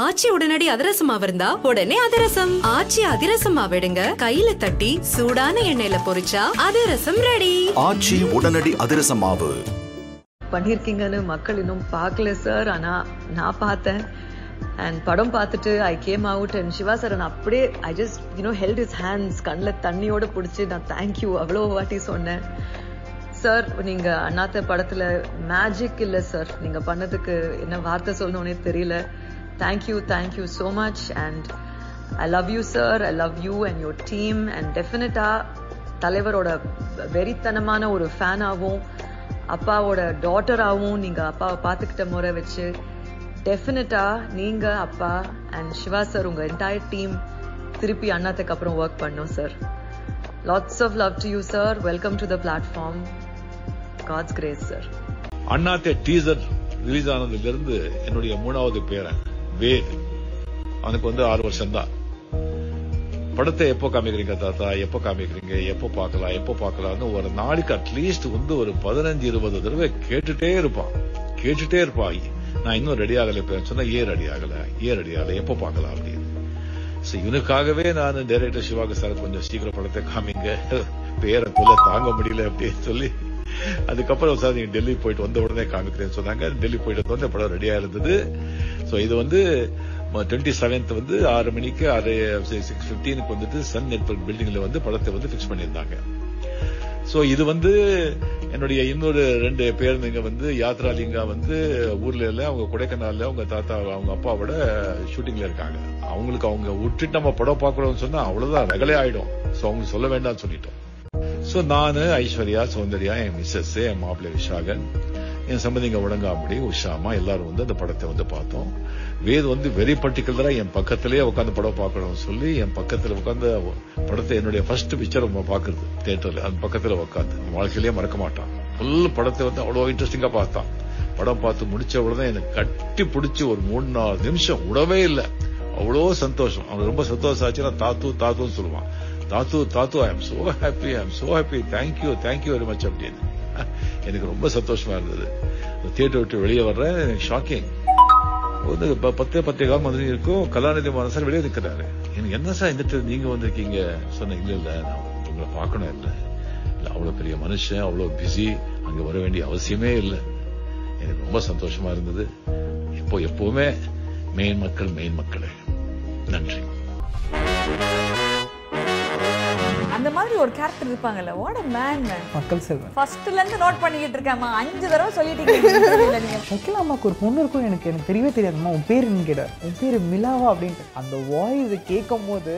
ஆச்சி உடனடி அதிரசம் இருந்தா உடனே அதிரசம். ஆச்சி அதிரசம் விடுங்க கையில தட்டி சூடான எண்ணெயில பொரிச்சா அதிரசம் ரெடி ஆச்சி உடனடி அதிரச மாவு பண்ணியிருக்கீங்கன்னு மக்கள் இன்னும் பார்க்கல சார் ஆனா நான் பார்த்தேன். அண்ட் படம் பார்த்துட்டு I came out and Siva sir நான் அப்படியே I just you know held his hands கண்ணில் தண்ணியோட பிடிச்சி நான் தேங்க்யூ அவ்வளோ வாட்டி சொன்னேன். சார் நீங்க அண்ணாத்த படத்துல மேஜிக் இல்லை சார் நீங்க பண்ணதுக்கு என்ன வார்த்தை சொல்லணும்னே தெரியல. Thank you thank you so much and I love you sir I love you and your team and டெஃபினட்டா தலைவரோட வெறித்தனமான ஒரு ஃபேனாகவும் அப்பாவோட டாட்டராகவும் நீங்க அப்பாவை பார்த்துக்கிட்ட முறை வச்சு டெஃபினட்டாக நீங்க அப்பா அண்ட் சிவா சார் உங்க என்டையர் டீம் திருப்பி அண்ணாத்துக்கு அப்புறம் ஒர்க் பண்ணோம் sir lots of love to you sir welcome to the platform God's grace sir Annaatthe teaser release ஆனதுல இருந்து என்னுடைய மூணாவது பேரன். வேத் அவனுக்கு வந்து ஆறு வருஷம் தான் படத்தை எப்போ காமிக்கிறீங்க தாத்தா? எப்போ காமிக்கிறீங்க? எப்போ பார்க்கலாம்? எப்போ பார்க்கலாம்னு ஒரு நாளைக்கு அட்லீஸ்ட் வந்து ஒரு பதினஞ்சு இருபது தடவை கேட்டுட்டே இருப்பான். கேட்டுட்டே இருப்பான். நான் இன்னும் ரெடி ஆகல இப்ப சொன்னா ஏன் ரெடி ஆகல? ஏன் ரெடி ஆகல? எப்போ பார்க்கலாம் அப்படின்னு. இவனுக்காகவே நான் டைரக்டர் சிவாக சார் கொஞ்சம் சீக்கிரம் படத்தை காமிங்க. பேரை தொல்லை தாங்க முடியல அப்படின்னு சொல்லி அதுக்கப்புறம் சார் நீங்க டெல்லி போயிட்டு வந்த உடனே காமிக்கிறேன்னு சொன்னாங்க. டெல்லி போயிட்டு வந்த உடனே படம் ரெடியா இருந்தது. சோ இது வந்து டுவெண்ட்டி செவன்த் வந்து ஆறு மணிக்கு ஆறு சிக்ஸ் பிப்டீனுக்கு வந்துட்டு சன் நெட்ஒர்க் பில்டிங்ல வந்து படத்தை வந்து பிக்ஸ் பண்ணியிருந்தாங்க. சோ இது வந்து என்னுடைய இன்னொரு ரெண்டு பேருந்துங்க வந்து யாத்ராலிங்கா வந்து ஊர்ல இல்ல அவங்க கொடைக்கானல்ல அவங்க தாத்தா அவங்க அப்பாவோட ஷூட்டிங்ல இருக்காங்க. அவங்களுக்கு அவங்க விட்டுட்டு நம்ம படம் பார்க்கறோம்னு சொன்னா அவ்வளவுதான் ரகலே ஆயிடும். சோ அவங்க சொல்ல வேண்டாம்னு சொல்லிட்டோம். சோ நானு ஐஸ்வர்யா சௌந்தர்யா என் மிஸ்ஸஸ் என் மாப்பிள்ளை விஷாகன் என் சம்பந்திங்க உடங்காமடி உஷாமா எல்லாரும் வந்து அந்த படத்தை வந்து பார்த்தோம். வேது வந்து வெரி பர்டிகுலரா என் பக்கத்திலேயே உட்காந்து படம் பார்க்கணும்னு சொல்லி என் பக்கத்துல உட்காந்து படத்தை என்னுடைய ஃபர்ஸ்ட் பிக்சர் பாக்குறது தியேட்டர்ல அந்த பக்கத்துல உட்காந்து வாழ்க்கையிலேயே மறக்க மாட்டான். ஃபுல் படத்தை வந்து அவ்வளவு இன்ட்ரெஸ்டிங்கா பார்த்தான். படம் பார்த்து முடிச்ச உடனே எனக்கு கட்டி பிடிச்சி ஒரு மூணு நாலு நிமிஷம் விடவே இல்லை. அவ்வளோ சந்தோஷம். அவனுக்கு ரொம்ப சந்தோஷம் ஆச்சுன்னா தாத்து தாத்துன்னு சொல்லுவான். தாத்து தாத்து I am so happy I am so happy thank you thank you very much அப்படின்னு எனக்கு ரொம்ப சந்தோஷமா இருந்தது. தியேட்டர் விட்டு வெளியே வர்றேன் எனக்கு ஷாக்கிங் வந்து ப- பத்தே பத்தே காலம் வந்து இருக்கும். கலாநிதி மாறன் சார் வெளியே நிற்கிறாரு எனக்கு என்ன சார் இந்த நீங்க வந்திருக்கீங்க? சொன்ன இல்ல இல்ல நான் உங்களை பார்க்கணும் இல்லை. இல்ல அவ்வளவு பெரிய மனுஷன் அவ்வளவு பிஸி அங்க வர வேண்டிய அவசியமே இல்லை. எனக்கு ரொம்ப சந்தோஷமா இருந்தது. இப்போ எப்பவுமே மெயின் மக்கள் மெயின் மக்களே. நன்றி. ஒரு கேரக்டர் இருப்பாங்கல்ல வாட் அ மேன் மேன் மக்கள் செல்வன். ஃபர்ஸ்ட்ல இருந்து நோட் பண்ணிக்கிட்டு இருக்கேம்மா. அஞ்சு தடவை சொல்லிட்டீங்க ஷக்கில் அம்மாவுக்கு ஒரு பொண்ணு இருக்கும் எனக்கு எனக்கு தெரியவே தெரியாதும்மா. உன் பேர் என்ன கேட்டார் உன் பேர் மிலாவா அப்படின்ட்டு. அந்த வாய்ஸ் கேட்கும் போது